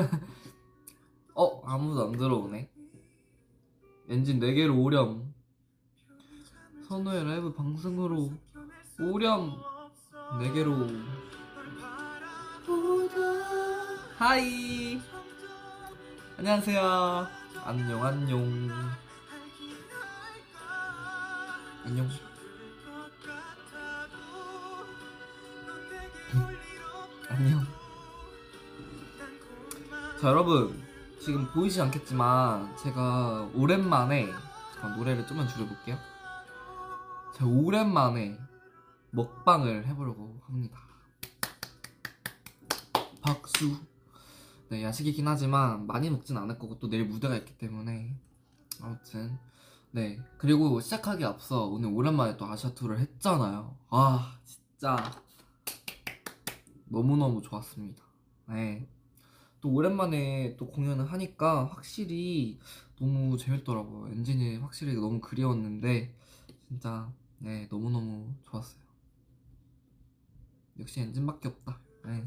어 아무도 안 들어오네. 엔진 내게로 오렴. 선우의 라이브 방송으로 오렴. 내게로. Hi. 안녕하세요. 안녕 안녕. 안녕. 안녕 자 여러분. 지금 보이지 않겠지만 제가 오랜만에 잠깐 노래를 좀만 줄여볼게요. 제가 오랜만에 먹방을 해보려고 합니다. 박수. 네 야식이긴 하지만 많이 먹진 않을 거고 또 내일 무대가 있기 때문에. 아무튼. 네 그리고 시작하기 앞서 오늘 오랜만에 또 아시아 투어를 했잖아요. 아 진짜. 너무너무 좋았습니다. 네. 또 오랜만에 또 공연을 하니까 확실히 너무 재밌더라고요 엔진이 확실히 너무 그리웠는데 진짜 네 너무너무 좋았어요 역시 엔진밖에 없다 네.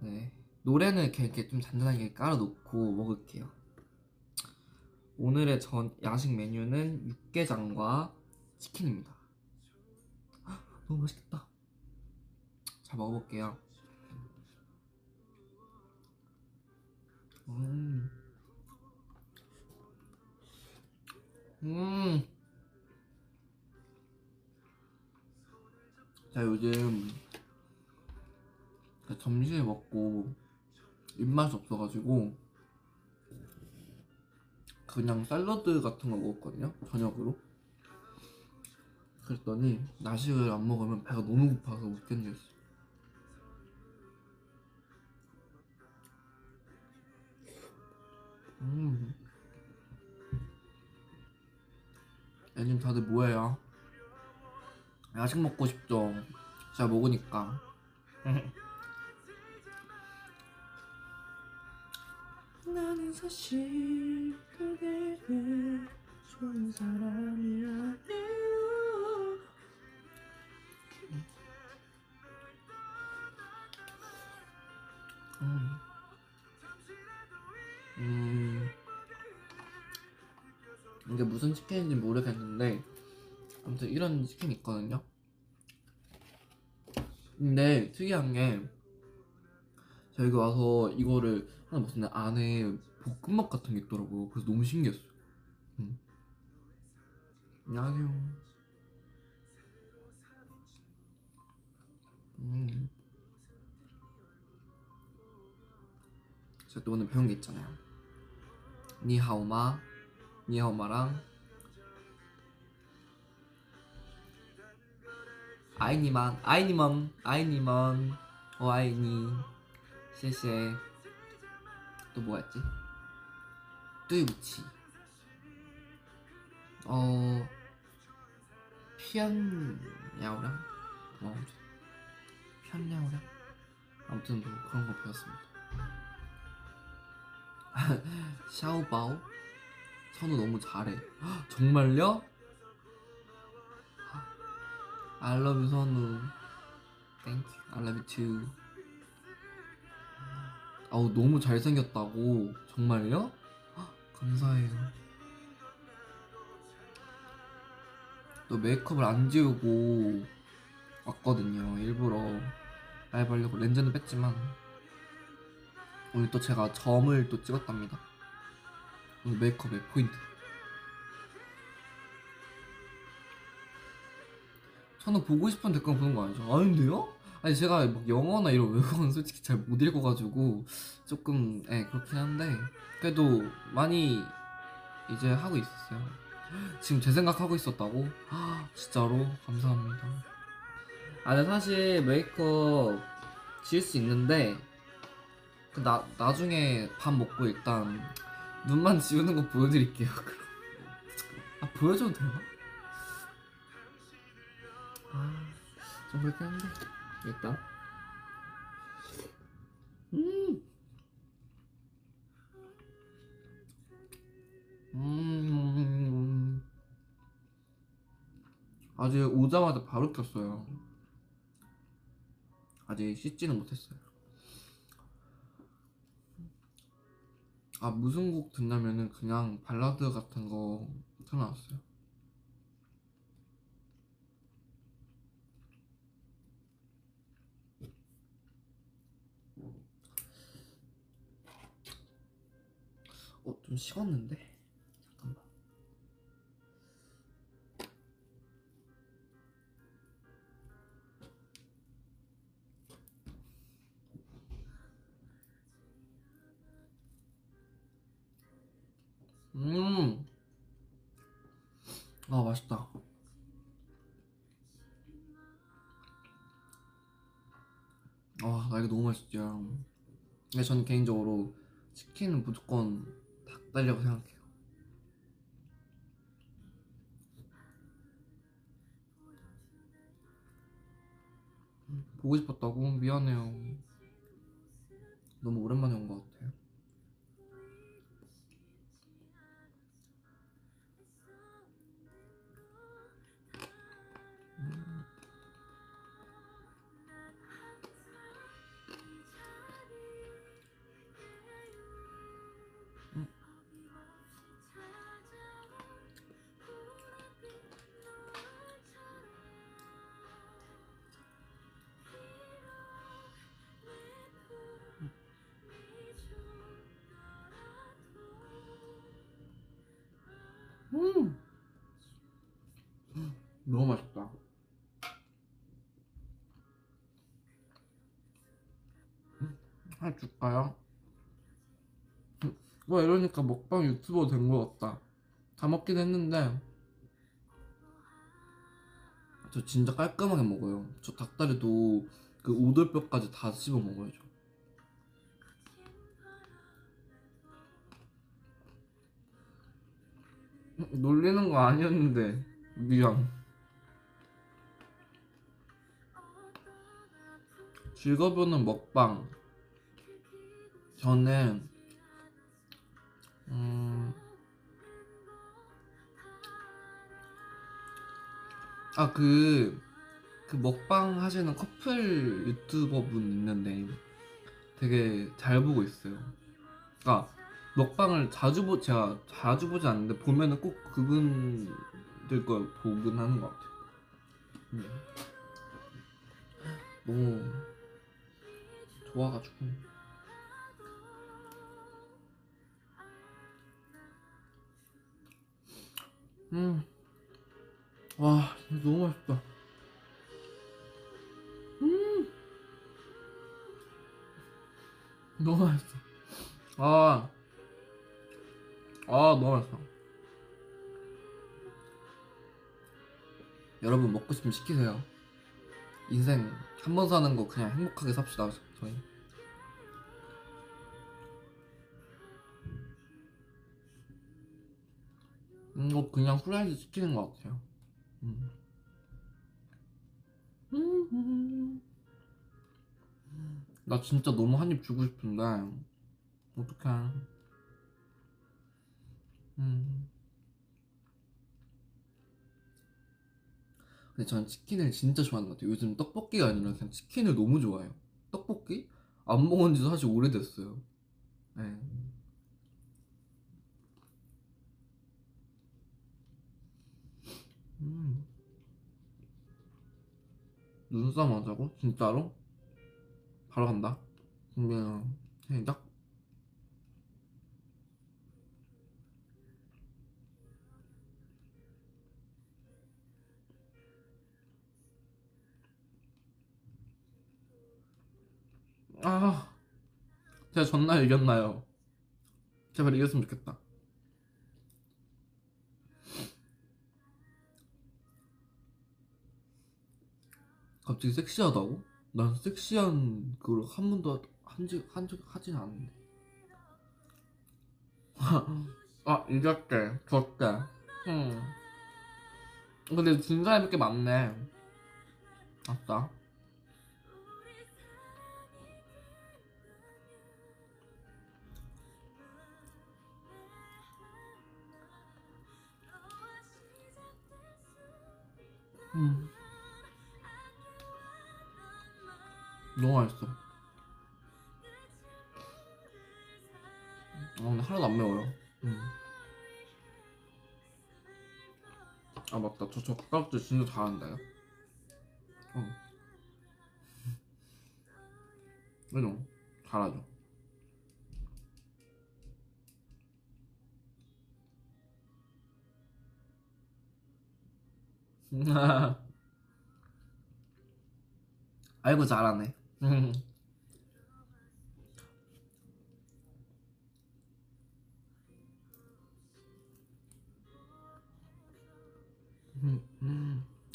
네. 노래는 이렇게, 좀 잔잔하게 깔아놓고 먹을게요. 오늘의 전 야식 메뉴는 육개장과 치킨입니다. 헉, 너무 맛있겠다. 잘 먹어볼게요. 음. 음. 자, 요즘 그 점심을 먹고 입맛이 없어가지고 그냥 샐러드 같은 거 먹었거든요 저녁으로 그랬더니 나식을 안 먹으면 배가 너무 고파서 못 견뎠어 음 요즘 다들 뭐해요? 야식 먹고 싶죠? 제가 먹으니까 나는 사실 그대를 좋은 사람이 아니에요 음. 음. 이게 무슨 치킨인지 모르겠는데 아무튼 이런 치킨이 있거든요 근데 특이한 게 저희가 와서 이거를 하나 먹었는데 안에 볶음밥 같은 게 있더라고요. 그래서 너무 신기했어요. 음. 안녕하세요. 음. 제가 또 오늘 배운 게 있잖아요. 니하오마, 니하오마랑 아이니만, 아이니먼, 아이니먼, 어 아이니, 谢谢.또 뭐였지? 뚜이부치. 어 피안야오랑? 뭐 피안야오랑? 아무튼 뭐 그런 거 배웠습니다 샤오바오? 선우 너무 잘해. 헉, 정말요? You 선우. Thank too. 아우 너무 잘생겼다고. 정말요? 헉, 감사해요. 또 메이크업을 안 지우고 왔거든요 일부러. 라이브 하려고. 렌즈는 뺐지만 오늘 또 제가 점을 또 찍었답니다 오늘 메이크업의 포인트 저는 보고 싶은 댓글 보는 거 아니죠? 아닌데요? 아니 제가 막 영어나 이런 외국어는 솔직히 잘 못 읽어가지고 조금 예 그렇긴 한데 그래도 많이 이제 하고 있었어요 지금 제 생각 하고 있었다고? 아, 진짜로? 감사합니다 아 근데 사실 메이크업 지을 수 있는데 그 나, 나중에 밥 먹고 일단 눈만 지우는 거 보여드릴게요 아 보여줘도 되나? 아좀 그렇긴 한데 일단 음. 음. 아직 오자마자 바로 켰어요. 아직 씻지는 못했어요. 아 무슨 곡 듣냐면은 그냥 발라드 같은 거 틀어놨어요. 어 좀 식었는데 저는 개인적으로 치킨은 무조건 닭달이라고 생각해요. 음, 보고 싶었다고? 미안해요. 너무 오랜만에 온 것 같아요. 음. 너무 맛있다. 음, 하나 줄까요? 음, 뭐 이러니까 먹방 유튜버 된 것 같다. 다 먹긴 했는데 저 진짜 깔끔하게 먹어요. 저 닭다리도 그 오돌뼈까지 다 씹어 먹어요. 저. 놀리는 거 아니었는데 미안. 즐거보는 먹방. 저는 음. 아, 그, 그 먹방 하시는 커플 유튜버 분 있는데 되게 잘 보고 있어요. 그니까, 먹방을 자주 보, 제가 자주 보지 않는데 보면은 꼭 그분들 걸 보긴 하는 것 같아요. 음. 너무 좋아가지고. 음. 와, 너무 맛있다. 음. 너무 맛있어. 아. 아, 너무 맛있어. 여러분 먹고 싶으면 시키세요. 인생 한 번 사는 거 그냥 행복하게 삽시다, 저희. 이거 그냥 후라이드 시키는 것 같아요. 음. 음. 나 진짜 너무 한 입 주고 싶은데 어떡해. 음. 근데 저는 치킨을 진짜 좋아하는 것 같아요. 요즘 떡볶이가 아니라 그냥 치킨을 너무 좋아해요. 떡볶이? 안 먹은 지도 사실 오래됐어요. 네. 음. 눈싸움 하자고? 진짜로? 바로 간다. 그러면 시작. 아, 제가 졌나요? 이겼나요? 제발 이겼으면 좋겠다. 갑자기 섹시하다고? 난 섹시한 그걸 한 번도 한적 한적 하진 않는데. 아 이겼대, 졌대. 응. 근데 진 사람이 꽤 많네. 아싸. 음. 너무 맛있어. 어, 하나도 안 매워요. 음. 아 맞다, 저 젓가락질 진짜 잘한다요. 어. 그죠? 잘하죠. 아이고 잘하네.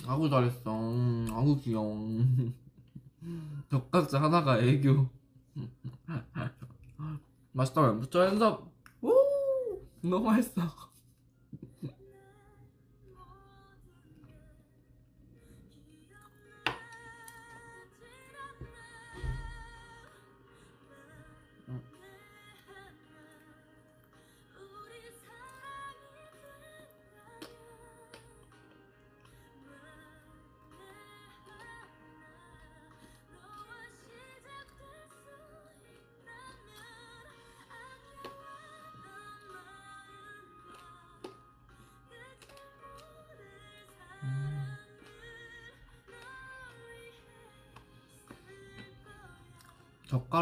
아구 잘했어. 음, 아구 귀여워. 젓가락질 하나가 애교. 맛있다. 무짜 핸섭. 오, 너무 맛있어.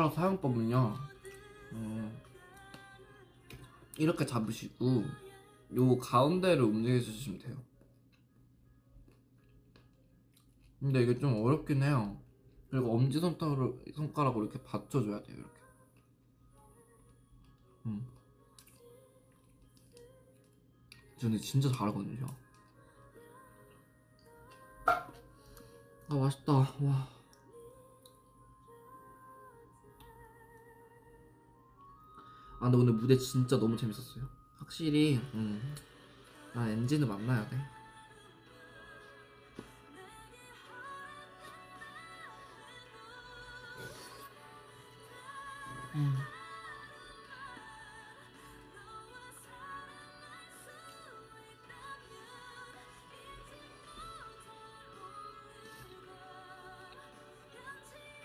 사용법은요. 어, 이렇게 잡으시고 요 가운데를 움직여 주시면 돼요. 근데 이게 좀 어렵긴 해요. 그리고 엄지 손가락으로, 이렇게 받쳐줘야 돼요. 이렇게. 음. 저 근데 진짜 잘하거든요. 아 맛있다. 와. 아 근데 오늘 무대 진짜 너무 재밌었어요. 확실히 음. 아 엔진을 만나야 돼. 음.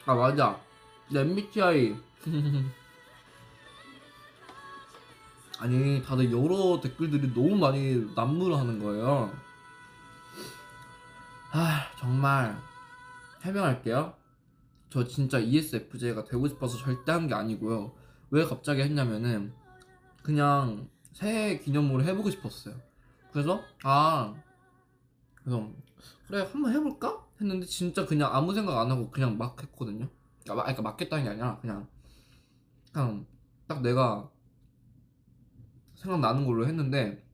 아 맞아. 내 MBTI 아니 다들 여러 댓글들이 너무 많이 난무를 하는 거예요. 아 정말 해명할게요. 저 진짜 ESFJ가 되고 싶어서 절대 한 게 아니고요. 왜 갑자기 했냐면은 그냥 새해 기념으로 해보고 싶었어요. 그래서 아 그래서 그래 한번 해볼까 했는데 진짜 그냥 아무 생각 안 하고 그냥 막 했거든요. 아, 마- 그러니까 맞겠다는 게 아니라 그냥 그냥 딱 내가 생각나는 걸로 했는데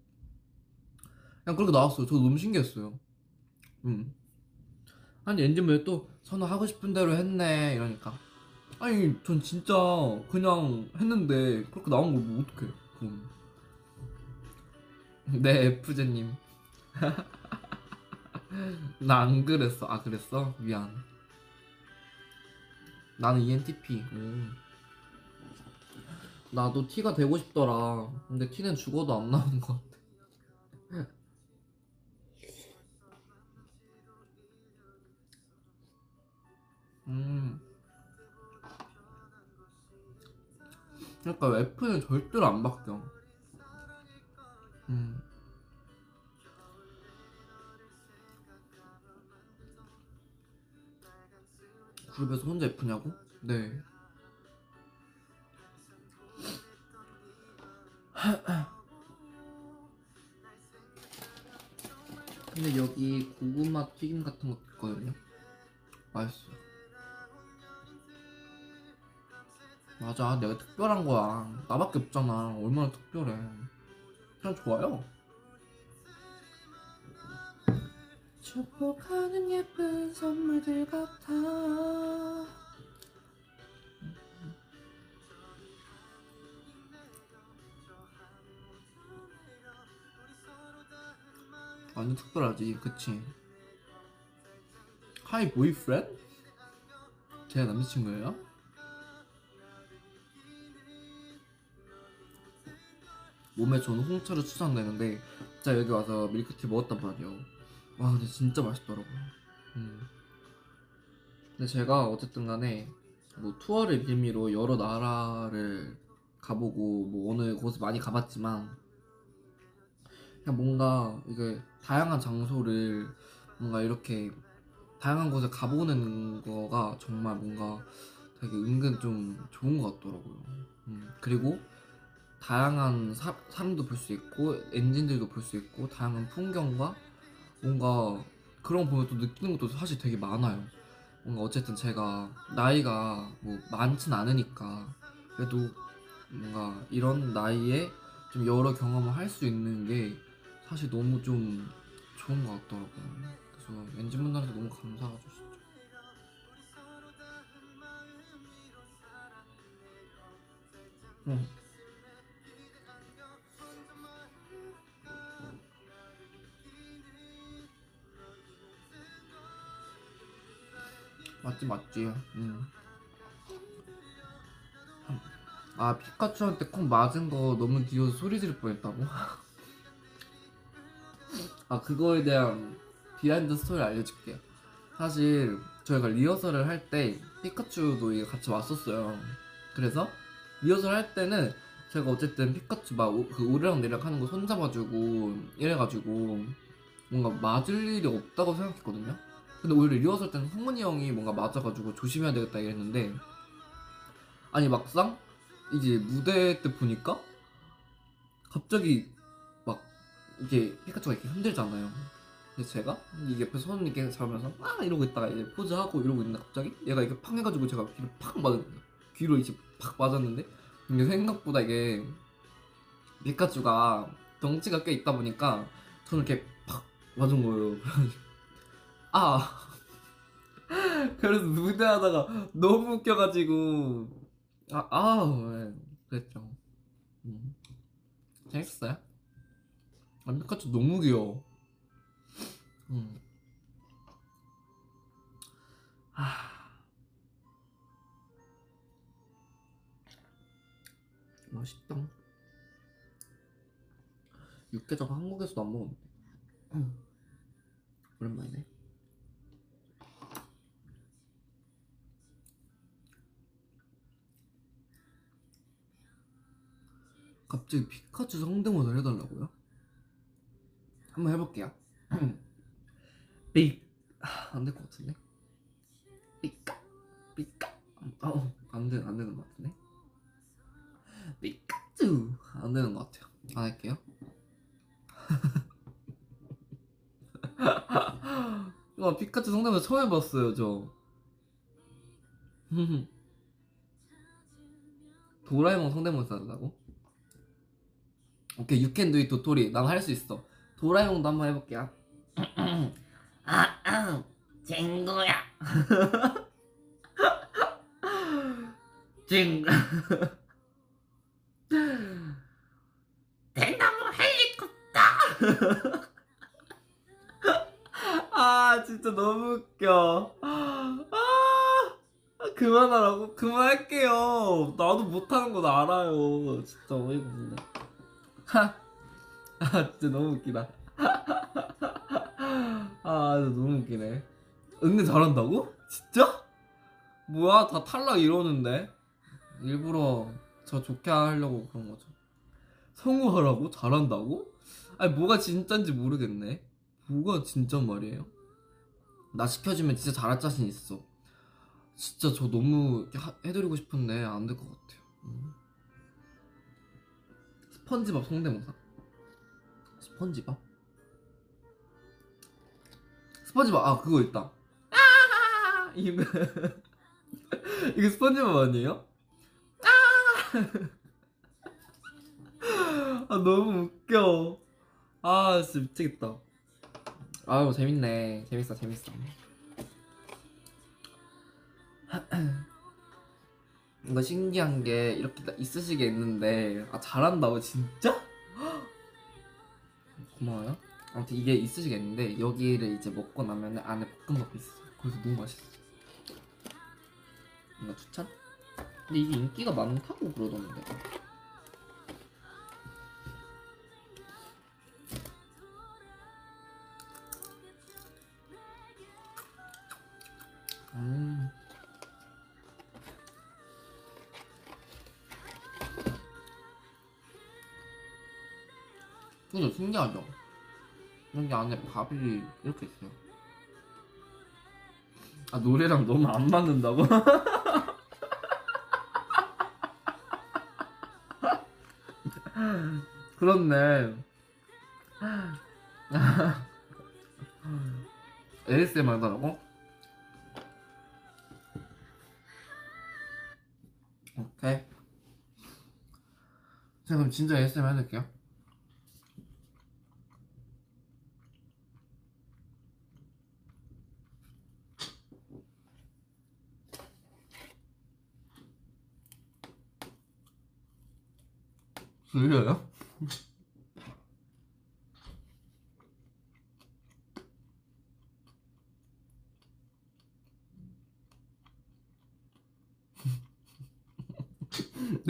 그냥 그렇게 나왔어요. 저 너무 신기했어요. 음. 아니 엔진 왜또 선우 하고 싶은 대로 했네 이러니까 아니 전 진짜 그냥 했는데 그렇게 나온 걸 뭐 어떡해 그럼 네 FJ님 나 안 그랬어 아 그랬어? 미안 나는 ENTP 오. 나도 T가 되고 싶더라 근데 T는 죽어도 안 나오는 것 같아 음. 그러니까 F는 절대로 안 바뀌어. 음. 그룹에서 혼자 F냐고? 네. 근데 여기 고구마 튀김 같은 것도 있거든요. 맛있어. 맞아, 내가 특별한 거야. 나밖에 없잖아. 얼마나 특별해. 그냥 좋아요. 축복하는 예쁜 선물들 같아. 완전 특별하지, 그치? Hi boyfriend? 제 남자친구예요? 몸에 좋은 홍차를 추천되는데 진짜 여기 와서 밀크티 먹었단 말이에요 와 근데 진짜 맛있더라고요 음. 근데 제가 어쨌든 간에 뭐 투어를 빌미로 여러 나라를 가보고 뭐 오늘 곳을 많이 가봤지만 그냥 뭔가 이게 다양한 장소를 뭔가 이렇게 다양한 곳에 가보는 거가 정말 뭔가 되게 은근 좀 좋은 것 같더라고요. 음, 그리고 다양한 사, 사람도 볼 수 있고 엔진들도 볼 수 있고 다양한 풍경과 뭔가 그런 거 보면 또 느끼는 것도 사실 되게 많아요. 뭔가 어쨌든 제가 나이가 뭐 많진 않으니까 그래도 뭔가 이런 나이에 좀 여러 경험을 할 수 있는 게 사실 너무 좀 좋은 것 같더라고요. 그래서 엔진분들한테 너무 감사하죠 진짜. 응. 맞지 맞지. 응. 아 피카츄한테 콩 맞은 거 너무 귀여워서 소리 지를 뻔했다고? 아 그거에 대한 비하인드 스토리 알려줄게요. 사실 저희가 리허설을 할 때 피카츄도 같이 왔었어요. 그래서 리허설 할 때는 제가 어쨌든 피카츄 막그 오르락 내리락 하는 거 손잡아주고 이래가지고 뭔가 맞을 일이 없다고 생각했거든요. 근데 오히려 리허설 때는 성문이 형이 뭔가 맞아가지고 조심해야 되겠다 이랬는데 아니 막상 이제 무대 때 보니까 갑자기 막 이게 피카츄가 이렇게 흔들잖아요. 그래서 제가 이게 옆에 손 이렇게 잡으면서 막 이러고 있다가 이제 포즈하고 이러고 있는데 갑자기 얘가 이렇게 팡 해가지고 제가 귀를 팍 맞은 거예요. 귀로 이제 팍 맞았는데 근데 생각보다 이게 피카츄가 덩치가 꽤 있다 보니까 저는 이렇게 팍 맞은 거예요. 아 그래서 무대하다가 너무 웃겨가지고 아, 아, 네. 그랬죠. 음. 재밌었어요? 아, 피카츄 너무 귀여워. 음. 아. 맛있다. 육개장 한국에서도 안 먹었는데. 음. 오랜만이네. 갑자기 피카츄 성대모사를 해달라고요? 한번 해볼게요. 삐, 아, 안될 것 같은데? 삐까, 삐까, 어, 안 되, 안 되는 것 같은데? 피카츄, 안 되는 것 같아요. 안 할게요. 와, 피카츄 성대모사 처음 해봤어요, 저. 도라에몽 성대모사 한다고? 오케이, do it, 도토리. 난 할 수 있어. 도라에몽도 한번 해볼게요. 아, 아, 친구야. 찡. 대나무 헬리콥터. 아, 진짜 너무 웃겨. 아, 그만하라고? 그만할게요. 나도 못하는 거 알아요. 진짜 어이가 없네. 하. 아, 진짜 너무 웃기다. 아, 진짜 너무 웃기네. 은근 잘한다고? 진짜? 뭐야, 다 탈락 이러는데? 일부러 저 좋게 하려고 그런 거죠. 성우하라고? 잘한다고? 아니, 뭐가 진짠지 모르겠네. 뭐가 진짜 말이에요? 나 시켜주면 진짜 잘할 자신 있어. 진짜 저 너무 하- 해드리고 싶은데 안 될 것 같아요. 음. 스펀지밥 성대모사? 스펀지밥? 스펀지밥 아 그거 있다. 아 이거 이거 스펀지밥 아니에요? 아 너무 웃겨. 아 진짜 미치겠다. 아유 재밌네. 재밌어 재밌어. 이거 신기한 게 이렇게 다 있으시게 있는데 아 잘한다고 진짜? 고마워요. 아무튼 이게 있으시겠는데 여기를 이제 먹고 나면 안에 볶음밥이 있어요. 그래서 너무 맛있어. 뭔가 추천? 근데 이게 인기가 많다고 그러던데. 음. 근데 신기하죠? 여기 안에 밥이 이렇게 있어요. 아 노래랑 너무 안 맞는다고? 그렇네. ASMR 하더라고? 오케이. 자, 그럼 진짜 ASMR 해드릴게요.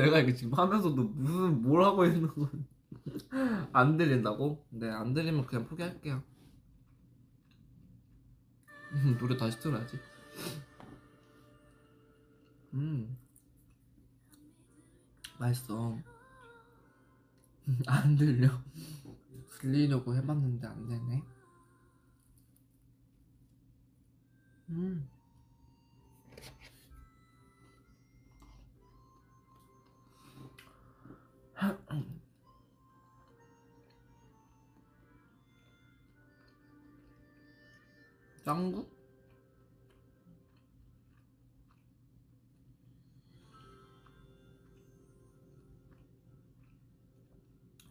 내가 이게 지금 하면서도 무슨 뭘 하고 있는 건 안 들린다고? 네, 안 들리면 그냥 포기할게요. 음, 노래 다시 틀어야지. 음, 맛있어. 음, 안 들려. 들리려고 해봤는데 안 되네. 음. 짱구?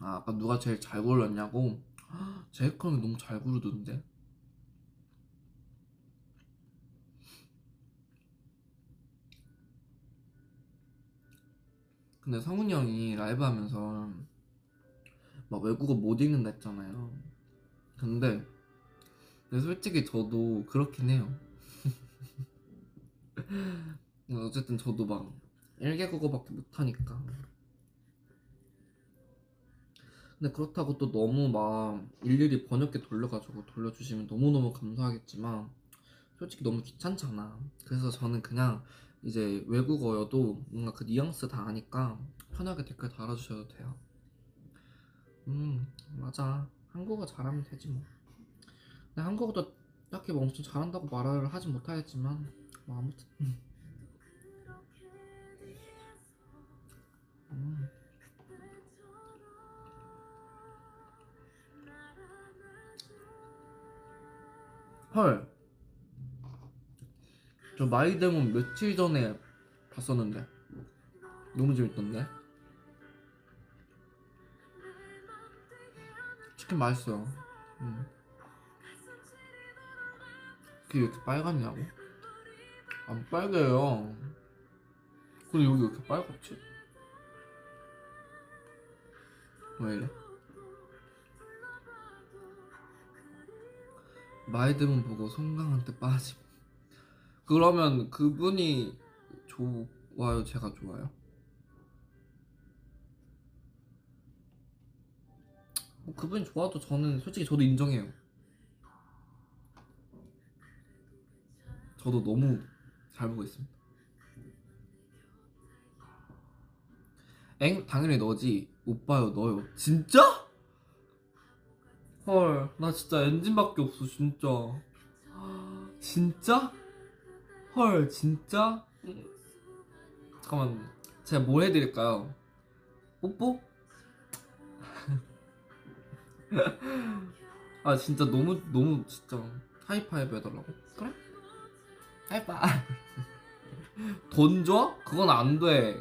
아, 아까 누가 제일 잘 골랐냐고? 제이크형이 너무 잘 고르던데? 근데 성훈이 형이 라이브 하면서 막 외국어 못 읽는다 했잖아요. 근데, 근데 솔직히 저도 그렇긴 해요. 어쨌든 저도 막 1개 국어밖에 못하니까. 근데 그렇다고 또 너무 막 일일이 번역기 돌려가지고 돌려주시면 너무너무 감사하겠지만 솔직히 너무 귀찮잖아. 그래서 저는 그냥 이제 외국어여도 뭔가 그 뉘앙스 다 아니까 편하게 댓글 달아주셔도 돼요. 음, 맞아. 한국어 잘하면 되지 뭐. 근데 한국어도 딱히 뭐 엄청 잘한다고 말을 하진 못하겠지만 뭐 아무튼. 음. 헐. 저 마이데몬 며칠 전에 봤었는데 너무 재밌던데. 치킨 맛있어요. 음. 그게 왜 이렇게 빨갛냐고? 안 빨개요. 근데 여기 왜 이렇게 빨갛지? 왜 이래? 마이드문 보고 송강한테 빠짐. 그러면 그분이 좋아요, 제가 좋아요? 뭐 그분이 좋아도 저는 솔직히 저도 인정해요. 저도 너무 잘 보고 있습니다. 엥? 당연히 너지. 오빠요, 너요. 진짜? 헐, 나 진짜 엔진밖에 없어, 진짜. 진짜? 헐, 진짜? 잠깐만, 제가 뭘 해드릴까요? 뽀뽀? 아, 진짜 너무, 너무, 진짜. 하이파이브 해달라고? 그래? 하이파이브. 돈 줘? 그건 안 돼.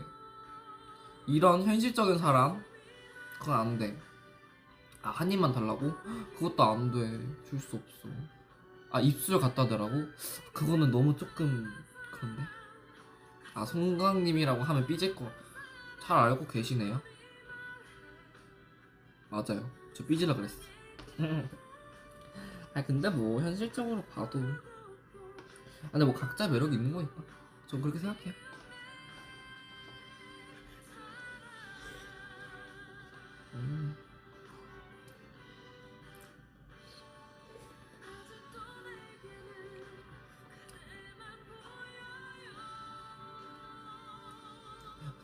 이런 현실적인 사람? 그건 안 돼. 아, 한 입만 달라고? 그것도 안 돼. 줄 수 없어. 아, 입술 갖다 대라고? 그거는 너무 조금 그런데? 아, 송강님이라고 하면 삐질 거. 잘 알고 계시네요. 맞아요. 저 삐지라 그랬어. 아, 근데 뭐, 현실적으로 봐도. 아, 근데 뭐, 각자 매력이 있는 거니까. 전 그렇게 생각해요. 음.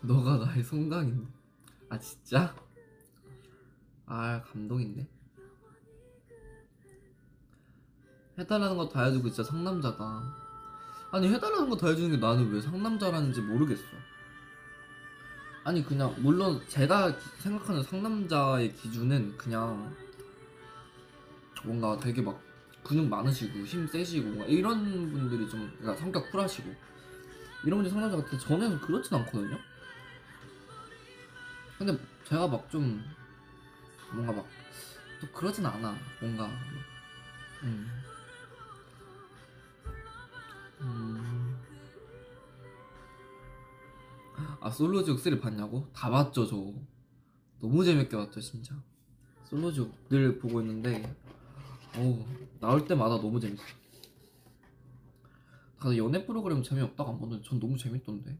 너가 나의 송강인데. 아 진짜? 아 감동인데 해달라는 거 다 해주고 진짜 상남자다 아니 해달라는 거 다 해주는 게 나는 왜 상남자라는지 모르겠어 아니 그냥 물론 제가 기- 생각하는 상남자의 기준은 그냥 뭔가 되게 막 근육 많으시고 힘 세시고 뭔가 이런 분들이 좀 그러니까 성격 쿨하시고 이런 분들이 상남자 같은데 저는 그렇진 않거든요 근데 제가 막 좀 뭔가 막 또 그러진 않아 뭔가 음. 음. 아 솔로지옥 3 봤냐고? 다 봤죠 저 너무 재밌게 봤죠 진짜 솔로지옥 늘 보고 있는데 어우 나올 때마다 너무 재밌어 다들 연애 프로그램 재미없다고 안 보는데 전 너무 재밌던데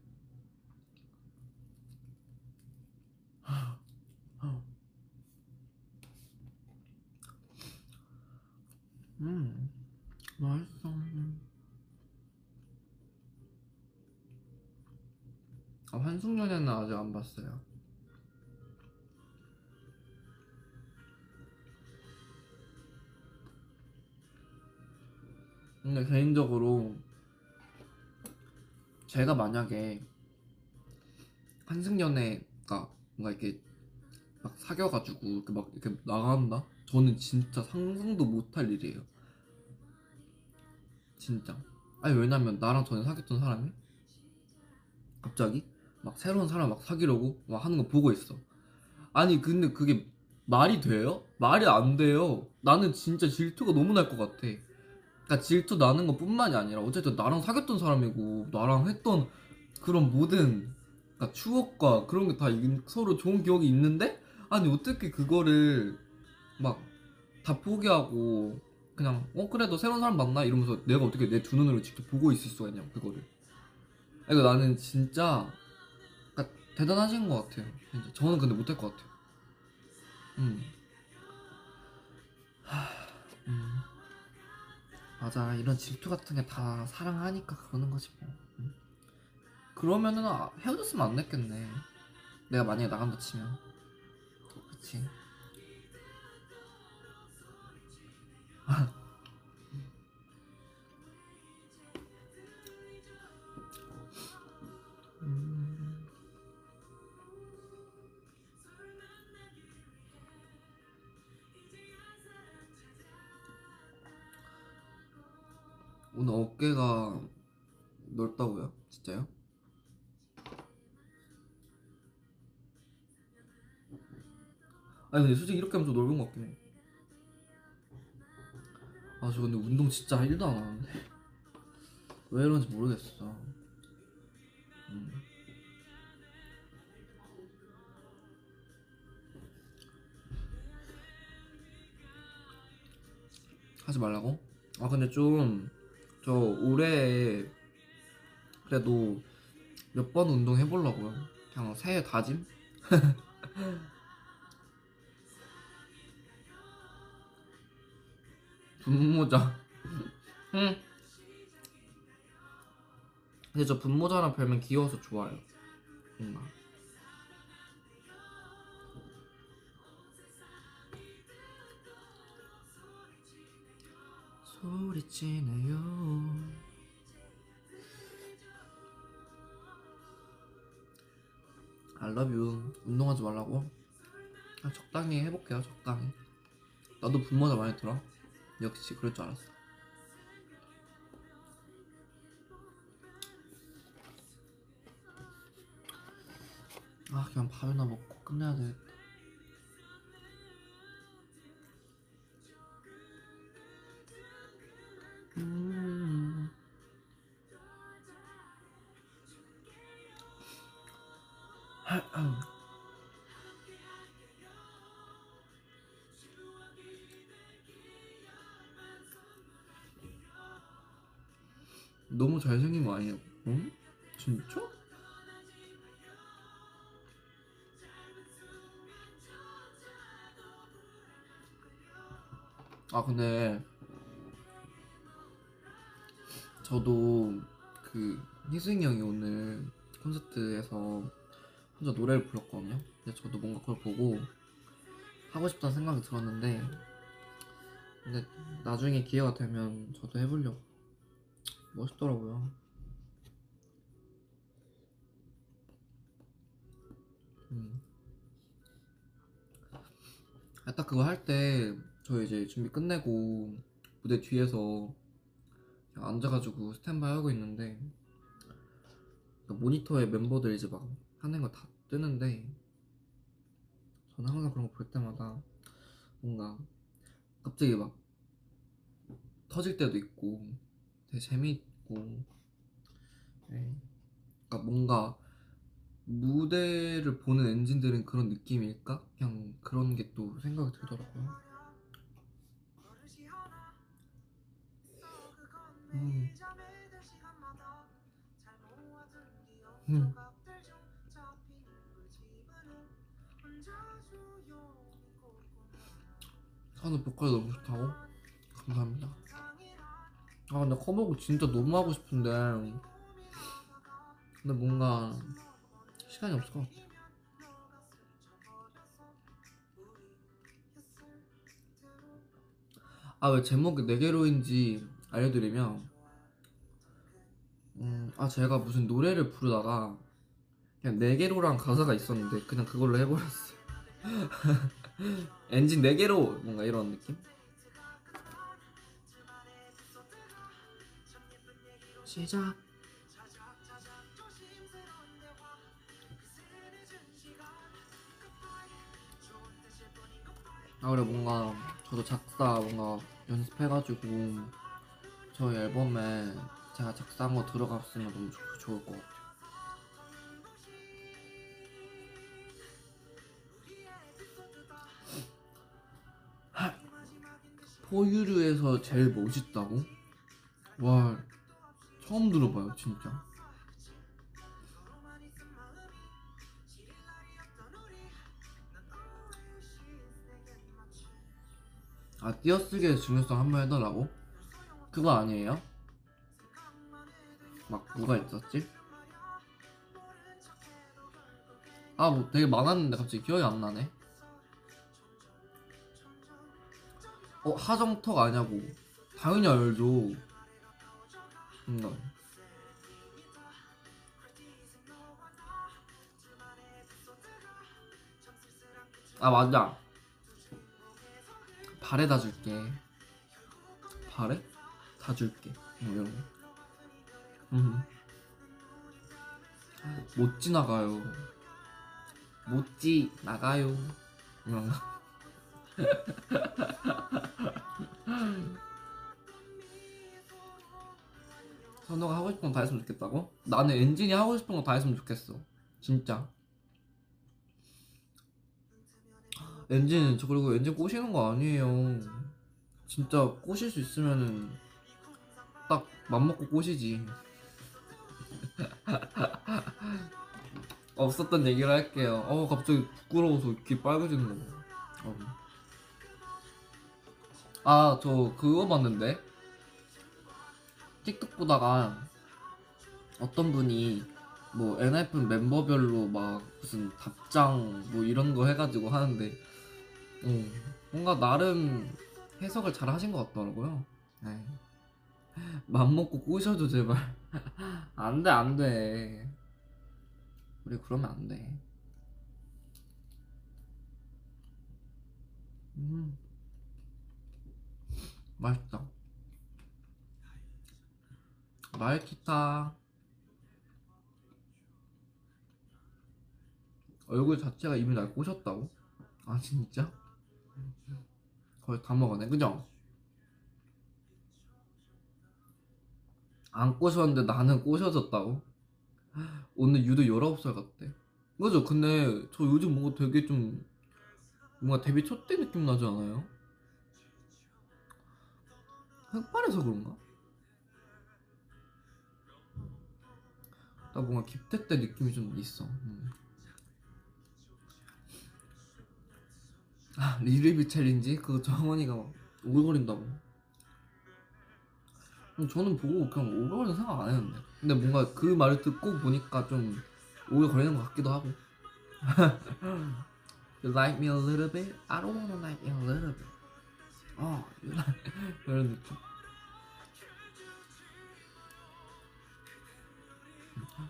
음 맛있어 아, 환승연애는 아직 안 봤어요 근데 개인적으로 제가 만약에 환승연애가 뭔가 이렇게 막 사귀어가지고 이렇게 막 이렇게 나간다? 저는 진짜 상상도 못할 일이에요. 진짜. 아니 왜냐면 나랑 전에 사귀었던 사람이 갑자기 막 새로운 사람 막 사귀려고 막 하는 거 보고 있어. 아니 근데 그게 말이 돼요? 말이 안 돼요. 나는 진짜 질투가 너무 날 것 같아. 그러니까 질투 나는 것뿐만이 아니라 어쨌든 나랑 사귀었던 사람이고 나랑 했던 그런 모든 그러니까 추억과 그런 게 다 서로 좋은 기억이 있는데 아니 어떻게 그거를 막 다 포기하고 그냥 어 그래도 새로운 사람 만나? 이러면서 내가 어떻게 내 두 눈으로 직접 보고 있을 수가 있냐 그거를. 그러니까 나는 진짜 그러니까 대단하신 것 같아요. 진짜. 저는 근데 못할 것 같아요. 음. 하, 음. 맞아. 이런 질투 같은 게 다 사랑하니까 그러는 거지 뭐. 음. 그러면은 아, 헤어졌으면 안 됐겠네. 내가 만약에 나간다 치면. 그치 음. 오늘 어깨가 넓다고요? 진짜요? 아니 근데 솔직히 이렇게 하면 좀 넓은 것 같긴 해. 아저 근데 운동 진짜 1도 안 하는데 왜 이런지 모르겠어. 음. 하지 말라고? 아 근데 좀 저 올해 그래도 몇 번 운동 해보려고요. 그냥 새해 다짐? 분모자. 응. 근데 저 분모자랑 별명 귀여워서 좋아요. 뭔가. 소리치네요. I love you. 운동하지 말라고? 아, 적당히 해볼게요, 적당히. 나도 분모자 많이 들어. 역시 그럴 줄 알았어. 아, 그냥 밥이나 먹고 끝내야 되겠다. 근데 저도 그 희승이 형이 오늘 콘서트에서 혼자 노래를 불렀거든요. 근데 저도 뭔가 그걸 보고 하고 싶다는 생각이 들었는데 근데 나중에 기회가 되면 저도 해보려고 멋있더라고요. 음. 아, 딱 그거 할 때 저 이제 준비 끝내고 무대 뒤에서 앉아가지고 스탠바이 하고 있는데 그 모니터에 멤버들 이제 막 하는 거 다 뜨는데 저는 항상 그런 거 볼 때마다 뭔가 갑자기 막 터질 때도 있고 되게 재미있고 네. 그러니까 뭔가 무대를 보는 엔진들은 그런 느낌일까? 그냥 그런 게 또 생각이 들더라고요. 음. 음. 저는 보컬 너무 좋다고? 감사합니다. 아 근데 커버곡 진짜 너무 하고 싶은데 근데 뭔가 시간이 없을 것 같아. 아 왜 제목이 네 개로인지 알려드리면 음, 아 제가 무슨 노래를 부르다가 그냥 네 개로랑 가사가 있었는데 그냥 그걸로 해버렸어요. 엔진 네 개로 뭔가 이런 느낌? 시작. 아 그래 뭔가 저도 작사 뭔가 연습해가지고 저희 앨범에 제가 작사한 거 들어갔으면 너무 좋, 좋을 것 같아요. 포유류에서 제일 멋있다고? 와 처음 들어봐요 진짜 아 띄어쓰기의 중요성 한 번 해달라고? 그거 아니에요? 막 누가 있었지? 아 뭐 되게 많았는데 갑자기 기억이 안 나네 어 하정턱 아냐고 당연히 알죠 음. 아 맞아 발에다 줄게 발에? 다 줄게. 뭐 이런 거. 음. 못 지나가요. 못 지나가요. 이런 거. 선호가 하고 싶은 거 다 했으면 좋겠다고? 나는 엔진이 하고 싶은 거 다 했으면 좋겠어. 진짜. 엔진 저 그리고 엔진 꼬시는 거 아니에요. 진짜 꼬실 수 있으면은 딱 맘먹고 꼬시지 없었던 얘기를 할게요 어 갑자기 부끄러워서 귀 빨개지는 거 어. 아저 그거 봤는데 틱톡 보다가 어떤 분이 뭐 NF 멤버별로 막 무슨 답장 뭐 이런 거 해가지고 하는데 음, 뭔가 나름 해석을 잘 하신 것 같더라고요. 네. 맘 먹고 꼬셔줘 제발. 안돼 안돼. 우리 그러면 안 돼. 음, 맛있다. 기타 얼굴 자체가 이미 날 꼬셨다고? 아 진짜? 거의 다 먹었네 그죠? 안 꼬셨는데 나는 꼬셔졌다고? 오늘 유도 19살 같대 그죠? 근데 저 요즘 뭔가 되게 좀 뭔가 데뷔 첫 때 느낌 나지 않아요? 흑발해서 그런가? 나 뭔가 기태 때 느낌이 좀 있어. 음. 아 little bit 챌린지 그거 정원이가 막 오글거린다고. 음, 저는 보고 그냥 오글거리는 생각 안 했는데. 근데 뭔가 그 말을 듣고 보니까 좀 오글거리는 것 같기도 하고. You like me a little bit? I don't wanna like you a little bit. 어, you like 이런 느낌.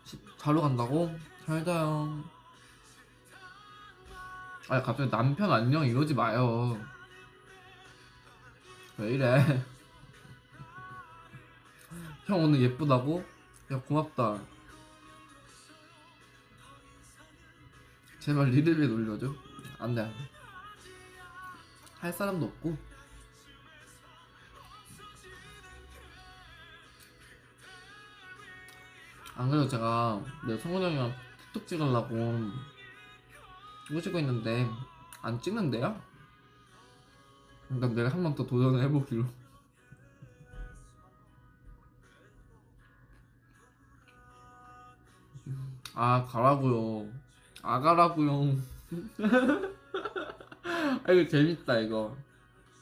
시- 자러 간다고? 잘 자요. 아니 갑자기 남편 안녕 이러지 마요. 왜 이래? 형 오늘 예쁘다고? 야 고맙다. 제발 리드비에 올려줘. 안돼 안돼. 할 사람도 없고. 안 그래도 제가 내 성훈 형이랑 툭툭 찍으려고 찍고 있는데 안 찍는데요? 그러니까 내가 한 번 더 도전을 해보기로. 아 가라고요. 아 가라고요. 아 이거 재밌다 이거.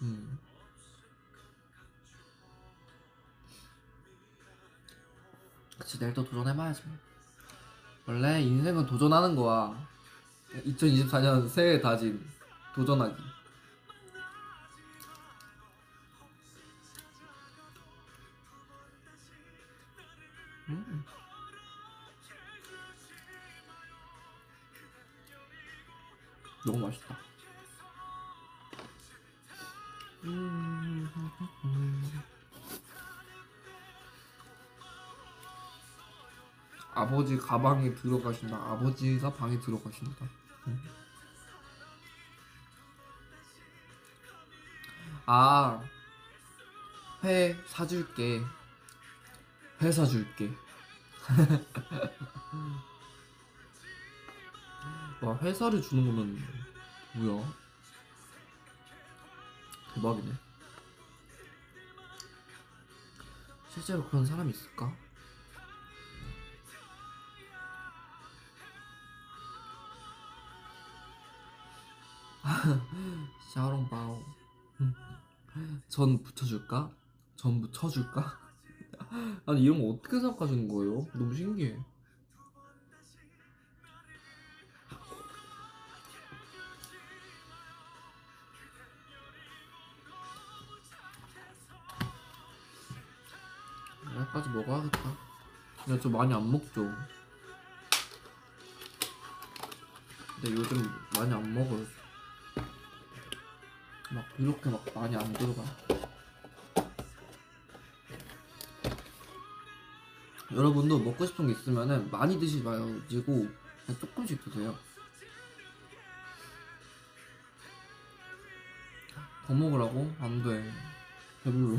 음. 그치 내일 또 도전해봐야지. 뭐. 원래 인생은 도전하는 거야. 2024년 새해 다짐 도전하기. 너무 맛있다. 음. 아버지 가방에 들어가신다. 아버지가 방에 들어가신다. 음. 아, 회 사줄게. 회 사줄게. 와, 회사를 주는 거면 뭐야? 대박이네. 실제로 그런 사람이 있을까? 샤오롱바오 전 붙여줄까? 전 붙여줄까? 아니 이런 거 어떻게 생각하시는 거예요? 너무 신기해 여기까지 먹어야겠다 근데 저 많이 안 먹죠 근데 요즘 많이 안 먹어요 막 이렇게 막 많이 안 들어가. 여러분도 먹고 싶은 게 있으면은 많이 드시지 마시고 조금씩 드세요. 더 먹으라고? 안 돼. 배불러.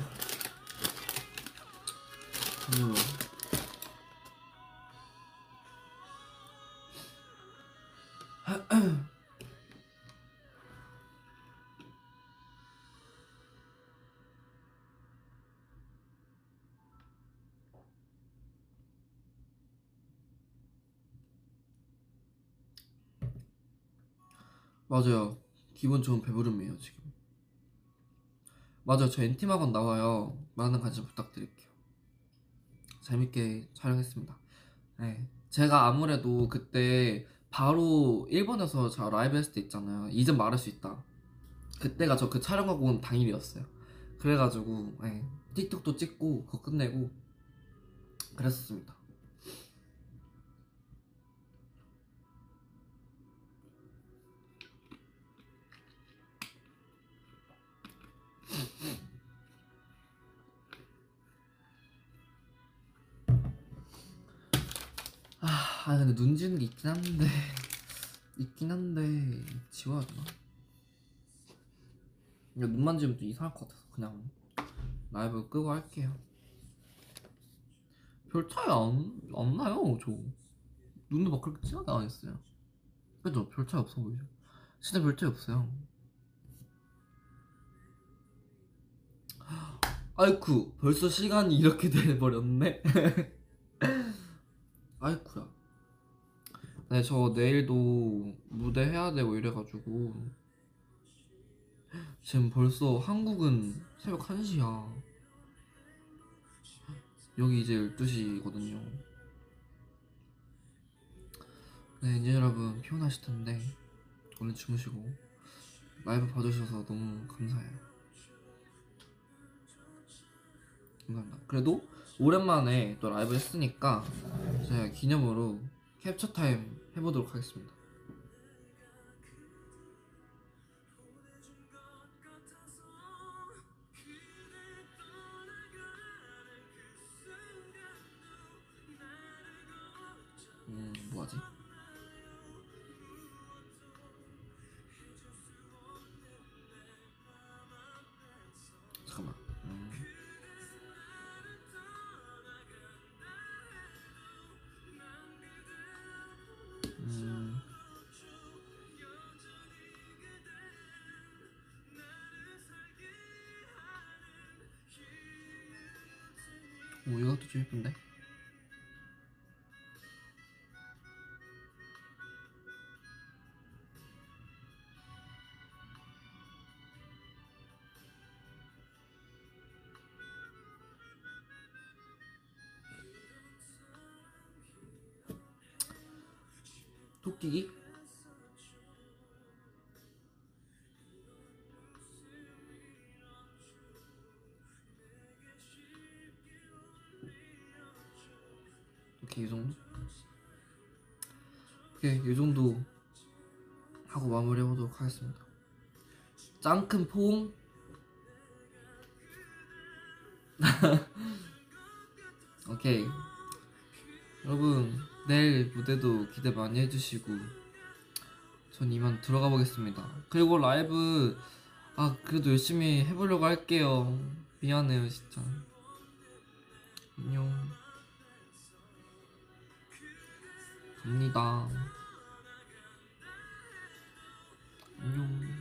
배불러. 맞아요. 기분 좋은 배부름이에요, 지금. 맞아요. 저 엔팀학원 나와요. 많은 관심 부탁드릴게요. 재밌게 촬영했습니다. 네. 제가 아무래도 그때 바로 일본에서 저 라이브 했을 때 있잖아요. 이젠 말할 수 있다. 그때가 저 그 촬영하고 온 당일이었어요. 그래가지고, 네. 틱톡도 찍고, 그거 끝내고, 그랬었습니다. 아, 아, 근데 눈 지는 게 있긴 한데 있긴 한데 지워야 되나? 이거 눈 만지면 좀 이상할 것 같아서 그냥 라이브 끄고 할게요. 별 차이 안, 안 나요, 저. 눈도 막 그렇게 진하게 안 했어요. 그죠? 별 차이 없어 보이죠? 진짜 별 차이 없어요. 아이쿠, 벌써 시간이 이렇게 돼버렸네. 아이쿠야. 네, 저 내일도 무대 해야 되고 이래가지고 지금 벌써 한국은 새벽 1시야. 여기 이제 12시거든요. 네, 이제 여러분 피곤하실 텐데 얼른 주무시고 라이브 봐주셔서 너무 감사해요. 감사합니다. 그래도 오랜만에 또 라이브 했으니까 제가 기념으로 캡처 타임 해보도록 하겠습니다. 오, 이것도 좀 예쁜데? 오케이 이 정도 하고 마무리 해보도록 하겠습니다. 짱큰 포옹. 오케이. 여러분 내일 무대도 기대 많이 해주시고 전 이만 들어가 보겠습니다. 그리고 라이브 아 그래도 열심히 해보려고 할게요. 미안해요 진짜. 안녕. 갑니다 nhung.